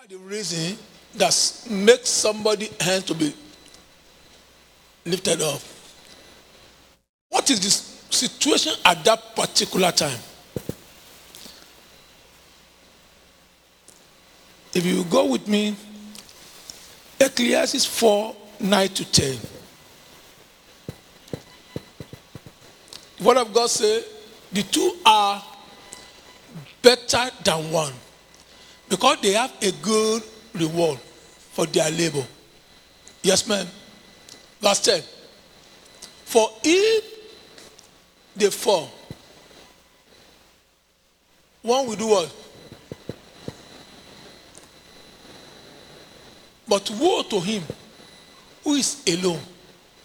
are the reason that makes somebody hand to be lifted up? What is the situation at that particular time? If you go with me, Ecclesiastes 4 9 to 10. What of God says the two are better than one because they have a good reward for their labor. Yes, ma'am. Verse 10. For if they fall, one will do what? But woe to him who is alone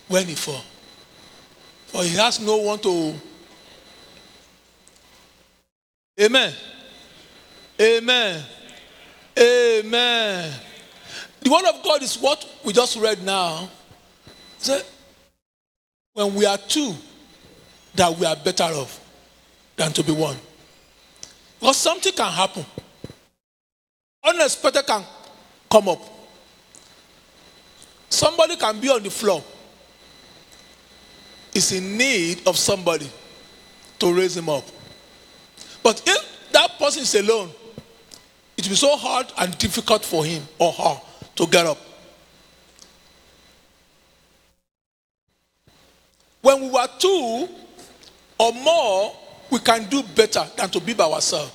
when he fall. For he has no one to. Amen. Amen. Amen. The word of God is what we just read now. Say, when we are two, that we are better off than to be one. Because something can happen. Unexpected can come up. Somebody can be on the floor. Is in need of somebody to raise him up. But if that person is alone, it will be so hard and difficult for him or her to get up. When we were two or more, we can do better than to be by ourselves.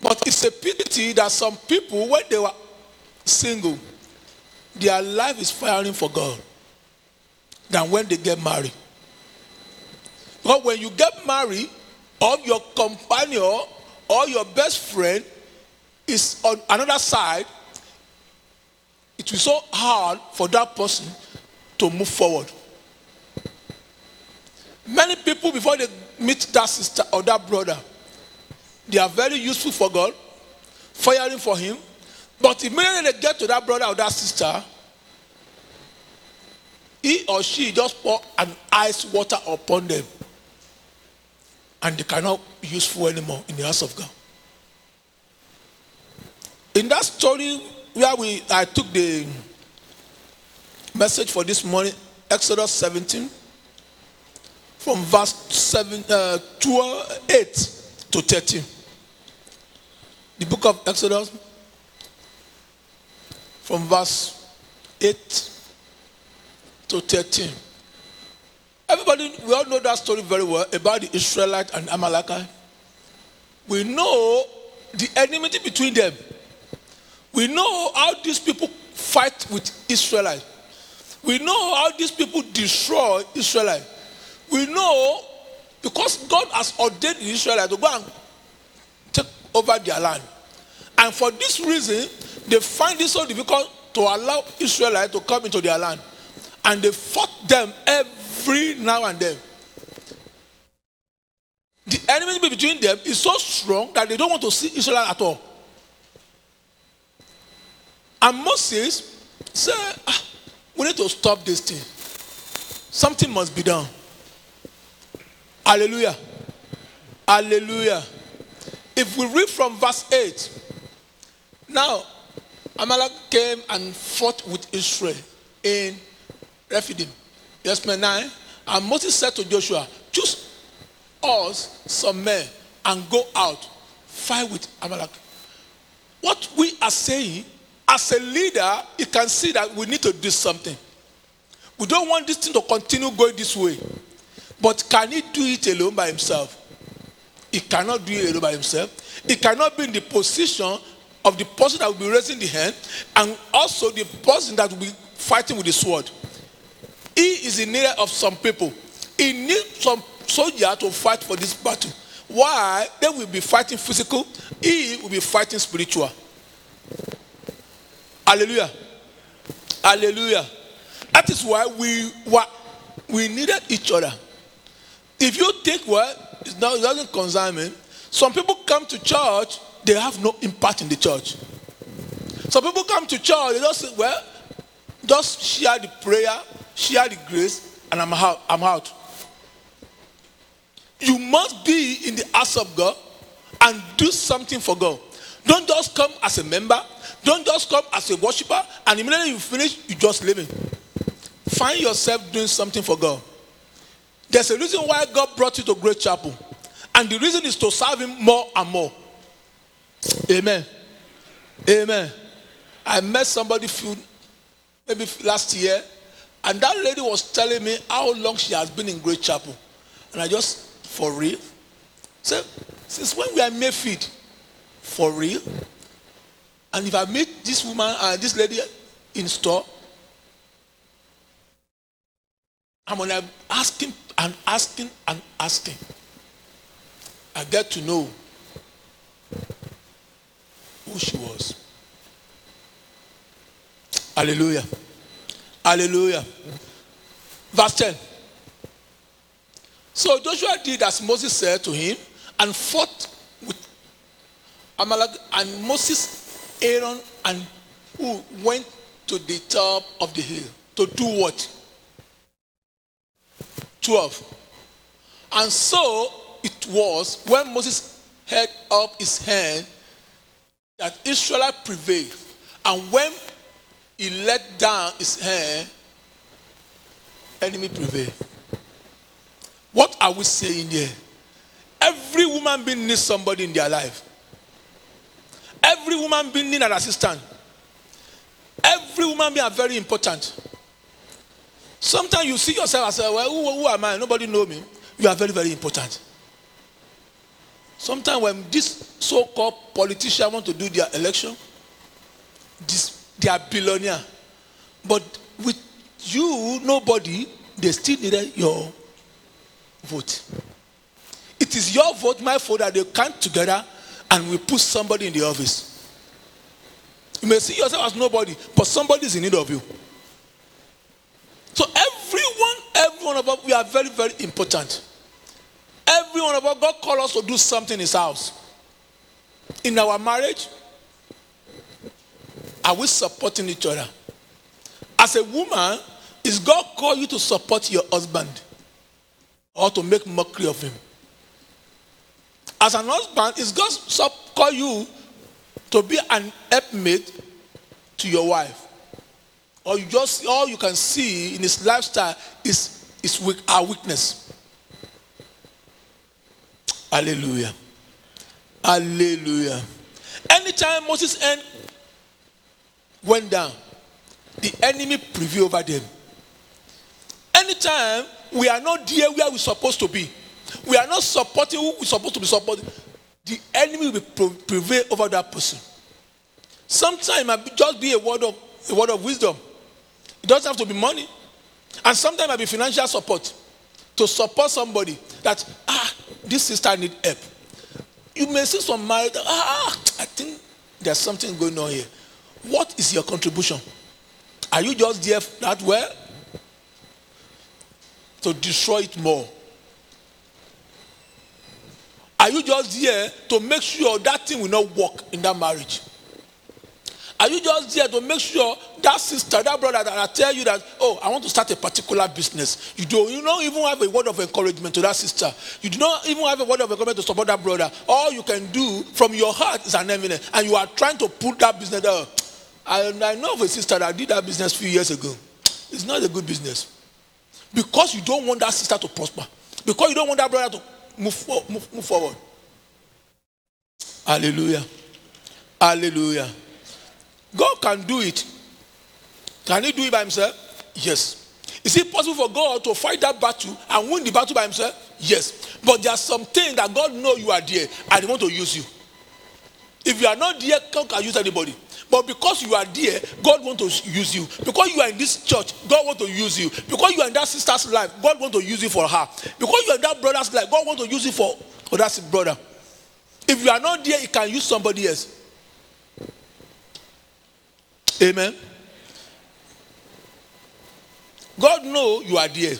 But it's a pity that some people, when they were single, their life is firing for God than when they get married. Because when you get married, or your companion or your best friend is on another side, it will be so hard for that person to move forward. Many people, before they meet that sister or that brother, they are very useful for God, firing for Him. But immediately they get to that brother or that sister, he or she just pour an ice water upon them. And they cannot be useful anymore in the house of God. In that story where we I took the message for this morning, Exodus 17, from verse 7, uh, 12, 8 to 13. The book of Exodus, from verse 8 to 13. We all know that story very well about the Israelite and Amalekite. We know the enmity between them. We know how these people fight with Israelites. We know how these people destroy Israelites. We know because God has ordained the Israelites to go and take over their land. And for this reason, they find it so difficult to allow Israelites to come into their land. And they fought them every now and then. The enmity between them is so strong that they don't want to see Israel at all. And Moses said, "Ah, We need to stop this thing. Something must be done. Hallelujah. Hallelujah. If we read from verse 8, now Amalek came and fought with Israel in Rephidim. Yes, man, 9. And Moses said to Joshua, Choose us some men and go out, fight with Amalek. What we are saying, as a leader, you can see that we need to do something. We don't want this thing to continue going this way. But can he do it alone by himself? He cannot do it alone by himself. He cannot be in the position of the person that will be raising the hand and also the person that will be fighting with the sword. He is in need of some people. He needs some soldier to fight for this battle. Why? They will be fighting physical. He will be fighting spiritual. Hallelujah. Hallelujah. That is why we were, we needed each other. If you it's not, it doesn't concern me. Some people come to church, they have no impact in the church. Some people come to church, they just say, well, just share the prayer, share the grace, and I'm out. I'm out. You must be in the house of God and do something for God. Don't just come as a member. Don't just come as a worshiper. And immediately you finish, you just leave it. Find yourself doing something for God. There's a reason why God brought you to Great Chapel. And the reason is to serve Him more and more. Amen. Amen. I met somebody few, maybe last year, and that lady was telling me how long she has been in Great Chapel. And I just, for real? Said, since when we are Mayfield? For real? And if I meet this woman and this lady in store, I'm gonna asking and asking and asking. I get to know who she was. Hallelujah. Hallelujah. Verse 10. So Joshua did as Moses said to him and fought with Amalek and Moses, Aaron, and Hur went to the top of the hill to do what? 12. And so it was when Moses held up his hand that Israel prevailed. And when he let down his hand, enemy prevailed. What are we saying here? Every woman being needs somebody in their life. Every woman being needs an assistant. Every woman being are very important. Sometimes you see yourself as, well, who, who am I? Nobody know me. You are very, very important. Sometimes when this so-called politician want to do their election, this, they are billionaire. But with you, nobody, they still need your vote. It is your vote, my vote, that they come together and we put somebody in the office. You may see yourself as nobody, but somebody is in need of you. So everyone, every one of us, we are very, very important. Every one of us, God called us to do something in His house. In our marriage, are we supporting each other? As a woman, is God called you to support your husband or to make mockery of him? As an husband, is God call you to be an helpmate to your wife? Or you just all you can see in his lifestyle is, is weak, our weakness. Hallelujah. Hallelujah. Anytime Moses' end went down, the enemy prevailed over them. Anytime we are not there where we're supposed to be, we are not supporting who we're supposed to be supporting, the enemy will prevail over that person. Sometimes it just be a word of a word of wisdom. It doesn't have to be money. And sometimes it be financial support to support somebody that ah, this sister need help. You may see some married, ah, I think there's something going on here. What is your contribution? Are you just there that well? To destroy it more. Are you just there to make sure that thing will not work in that marriage? Are you just there to make sure that sister, that brother that I tell you that, oh, I want to start a particular business. You do you don't even have a word of encouragement to that sister. You do not even have a word of encouragement to support that brother. All you can do from your heart is an eminence, and you are trying to put that business there. I, I know of a sister that did that business a few years ago. It's not a good business. Because you don't want that sister to prosper. Because you don't want that brother to move, move, move forward. Hallelujah. Hallelujah. God can do it. Can he do it by himself? Yes. Is it possible for God to fight that battle and win the battle by himself? Yes. But there are some things that God knows you are there and he want to use you. If you are not there, God can use anybody. But because you are there, God want to use you. Because you are in this church, God want to use you. Because you are in that sister's life, God want to use you for her. Because you are in that brother's life, God want to use you for, that brother. If you are not there, he can use somebody else. Amen. God know you are there,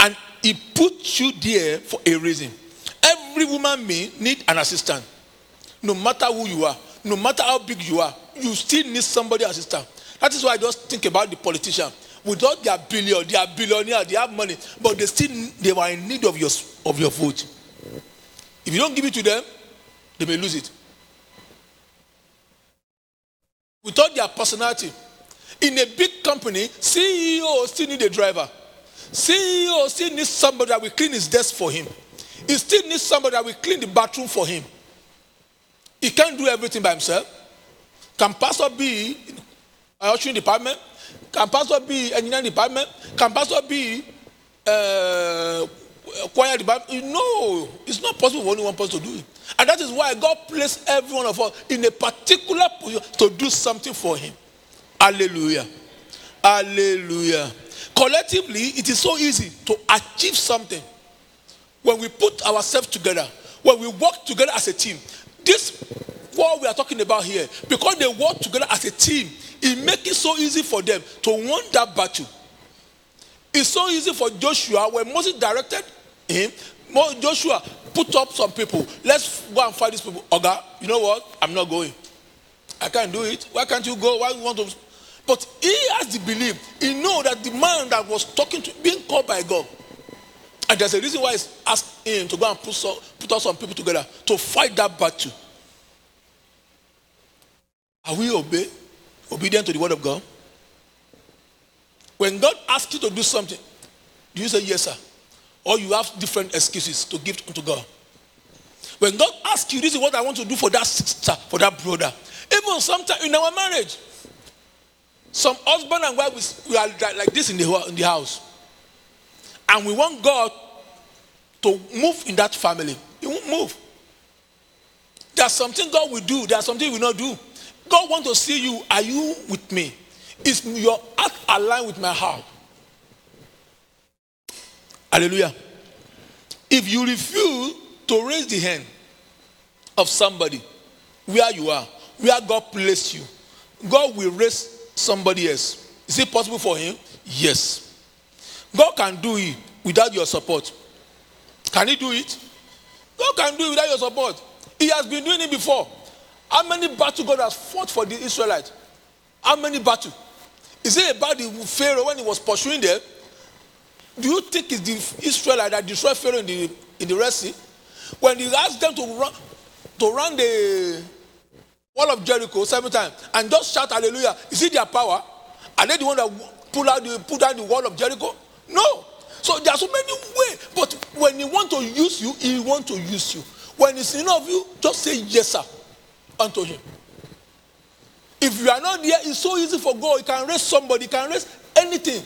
and He put you there for a reason. Every woman may need an assistant, no matter who you are, no matter how big you are. You still need somebody as a assistant. That is why I just think about the politician. Without their billion, they are billionaire, they have money, but they still they were in need of your of your vote. If you don't give it to them, they may lose it. Without their personality, in a big company, CEO still need a driver. CEO still needs somebody that will clean his desk for him. He still needs somebody that will clean the bathroom for him. He can't do everything by himself. Can pastor be ushering department? Can pastor be engineering department? Can pastor be uh, choir department? No, it's not possible for only one person to do it. And that is why God placed every one of us in a particular position to do something for Him. Hallelujah. Hallelujah. Collectively, it is so easy to achieve something when we put ourselves together, when we work together as a team. This what we are talking about here, because they work together as a team, it makes it so easy for them to win that battle. It's so easy for Joshua when Moses directed him. Joshua put up some people. Let's go and fight these people. Oga, you know what? I'm not going. I can't do it. Why can't you go? Why you want to? But he has the belief. He know that the man that was talking to, being called by God, and there's a reason why he's asked him to go and put some, put up some people together to fight that battle. Are we obey, obedient to the word of God? When God asks you to do something, do you say yes, sir? Or you have different excuses to give to God? When God asks you, this is what I want to do for that sister, for that brother. Even sometimes in our marriage, some husband and wife, we are like this in the, in the house. And we want God to move in that family. He won't move. There's something God will do, there's something He will not do. God wants to see you. Are you with me? Is your heart aligned with my heart? Hallelujah. If you refuse to raise the hand of somebody where you are, where God placed you, God will raise somebody else. Is it possible for him? Yes. God can do it without your support. Can he do it? God can do it without your support. He has been doing it before. How many battles God has fought for the Israelites? How many battles? Is it about the Pharaoh when he was pursuing them? Do you think it's the Israelite that destroyed Pharaoh in the, in the Red Sea? When he asked them to run, to run the wall of Jericho seven times and just shout hallelujah, is it their power? Are they the one that pull out the put down the wall of Jericho? No. So there are so many ways. But when he want to use you, he want to use you. When it's enough of you, just say yes, sir, unto him. If you are not there, it's so easy for God. He can raise somebody, he can raise anything.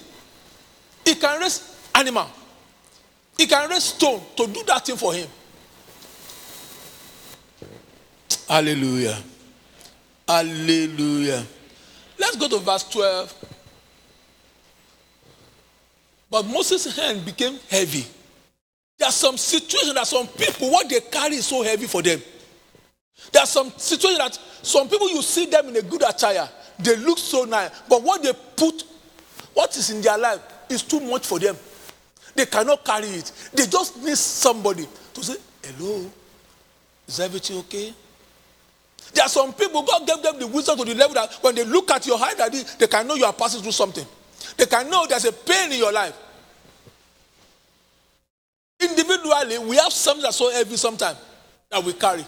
He can raise animal. He can raise stone to do that thing for him. Hallelujah. Hallelujah. Let's go to verse 12. But Moses' hand became heavy. There are some situations that some people, what they carry is so heavy for them. There are some situations that some people you see them in a good attire, they look so nice, but what they put, what is in their life is too much for them. They cannot carry it. They just need somebody to say, Hello, is everything okay? There are some people, God gave them the wisdom to the level that when they look at your height, they can know you are passing through something. They can know there's a pain in your life. Individually, we have something that's so heavy sometimes that we carry.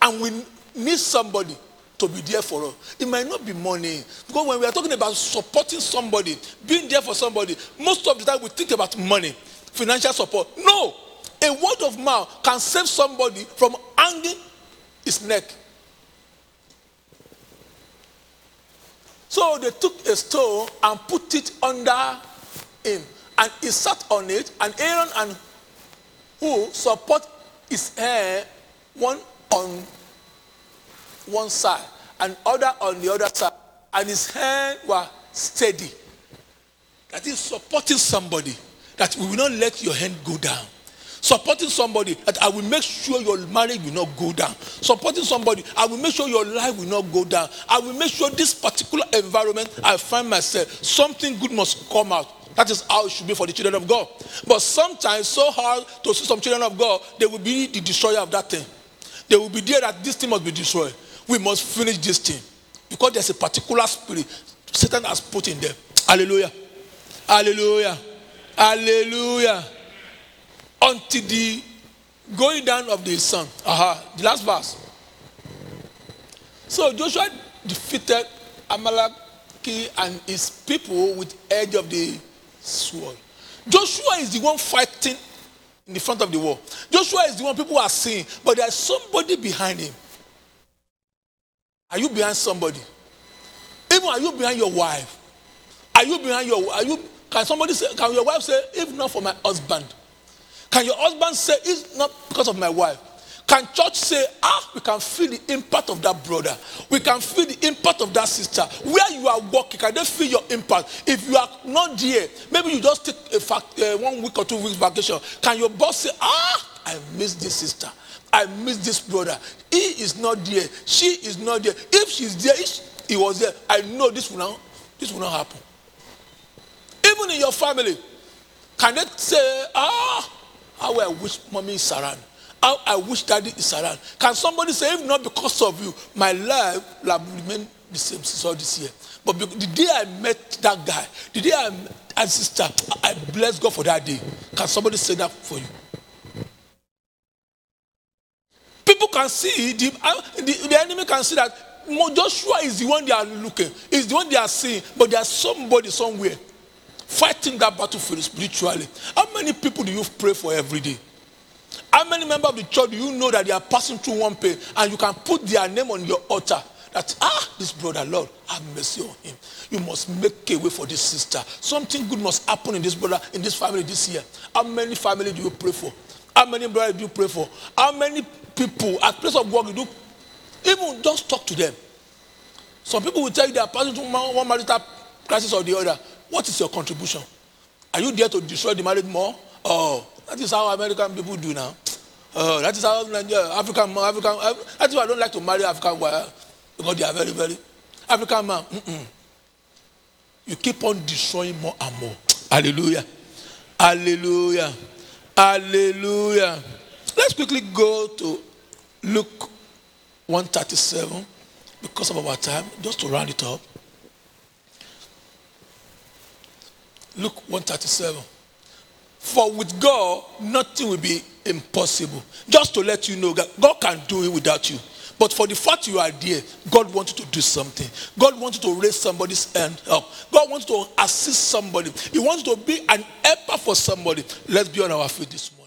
And we need somebody to be there for us. It might not be money. Because when we are talking about supporting somebody, being there for somebody, most of the time we think about money, financial support. No. A word of mouth can save somebody from hanging his neck. So they took a stone and put it under him. And he sat on it, and Aaron and Hur support his hair, one on one side and other on the other side, and his hand were steady. That is supporting somebody that we will not let your hand go down. Supporting somebody that I will make sure your marriage will not go down. Supporting somebody, I will make sure your life will not go down. I will make sure this particular environment I find myself, something good must come out. That is how it should be for the children of God. But sometimes, so hard to see some children of God, they will be the destroyer of that thing. They will be there that this thing must be destroyed. We must finish this thing. Because there's a particular spirit Satan has put in them. Hallelujah. Hallelujah. Hallelujah. Until the going down of the sun. Aha. The last verse. So Joshua defeated Amaleki and his people with edge of the sword. Joshua is the one fighting in the front of the wall. Joshua is the one people are seeing, but there's somebody behind him. Are you behind somebody? Even are you behind your wife? Are you behind your are you can somebody say can your wife say if not for my husband? Can your husband say it's not because of my wife? Can church say, ah, we can feel the impact of that brother. We can feel the impact of that sister. Where you are working, can they feel your impact? If you are not there, maybe you just take a fact, uh, one week or two weeks vacation. Can your boss say, ah, I miss this sister. I miss this brother. He is not there. She is not there. If she's there, if he was there, I know this will not, this will not happen. Even in your family, can they say, ah, how I wish mommy is around? How I wish daddy is around. Can somebody say, if not because of you, my life will have remained the same since all this year. But the day I met that guy, the day I met that sister, I bless God for that day. Can somebody say that for you? People can see, the, uh, the, the enemy can see that Joshua is the one they are looking, is the one they are seeing, but there's somebody somewhere fighting that battlefield spiritually. How many people do you pray for every day? How many members of the church do you know that they are passing through one pain and you can put their name on your altar? That, ah, this brother, Lord, have mercy on him. You must make a way for this sister. Something good must happen in this brother, in this family this year. How many family do you pray for? How many brothers do you pray for? How many people at place of work you do? Even just talk to them. Some people will tell you they are passing through one marital crisis or the other. What is your contribution? Are you there to destroy the marriage more? Oh, that is how American people do now. Uh, that is how Nigeria, African man, African. That's why I don't like to marry African wife because they are very, very African man. Mm-mm. You keep on destroying more and more. Hallelujah. Hallelujah. Hallelujah. Let's quickly go to Luke 137 because of our time, just to round it up. Luke 137. For with God, nothing will be impossible. Just to let you know that God can do it without you. But for the fact you are there, God wants you to do something. God wants you to raise somebody's hand up. God wants you to assist somebody. He wants you to be an helper for somebody. Let's be on our feet this morning.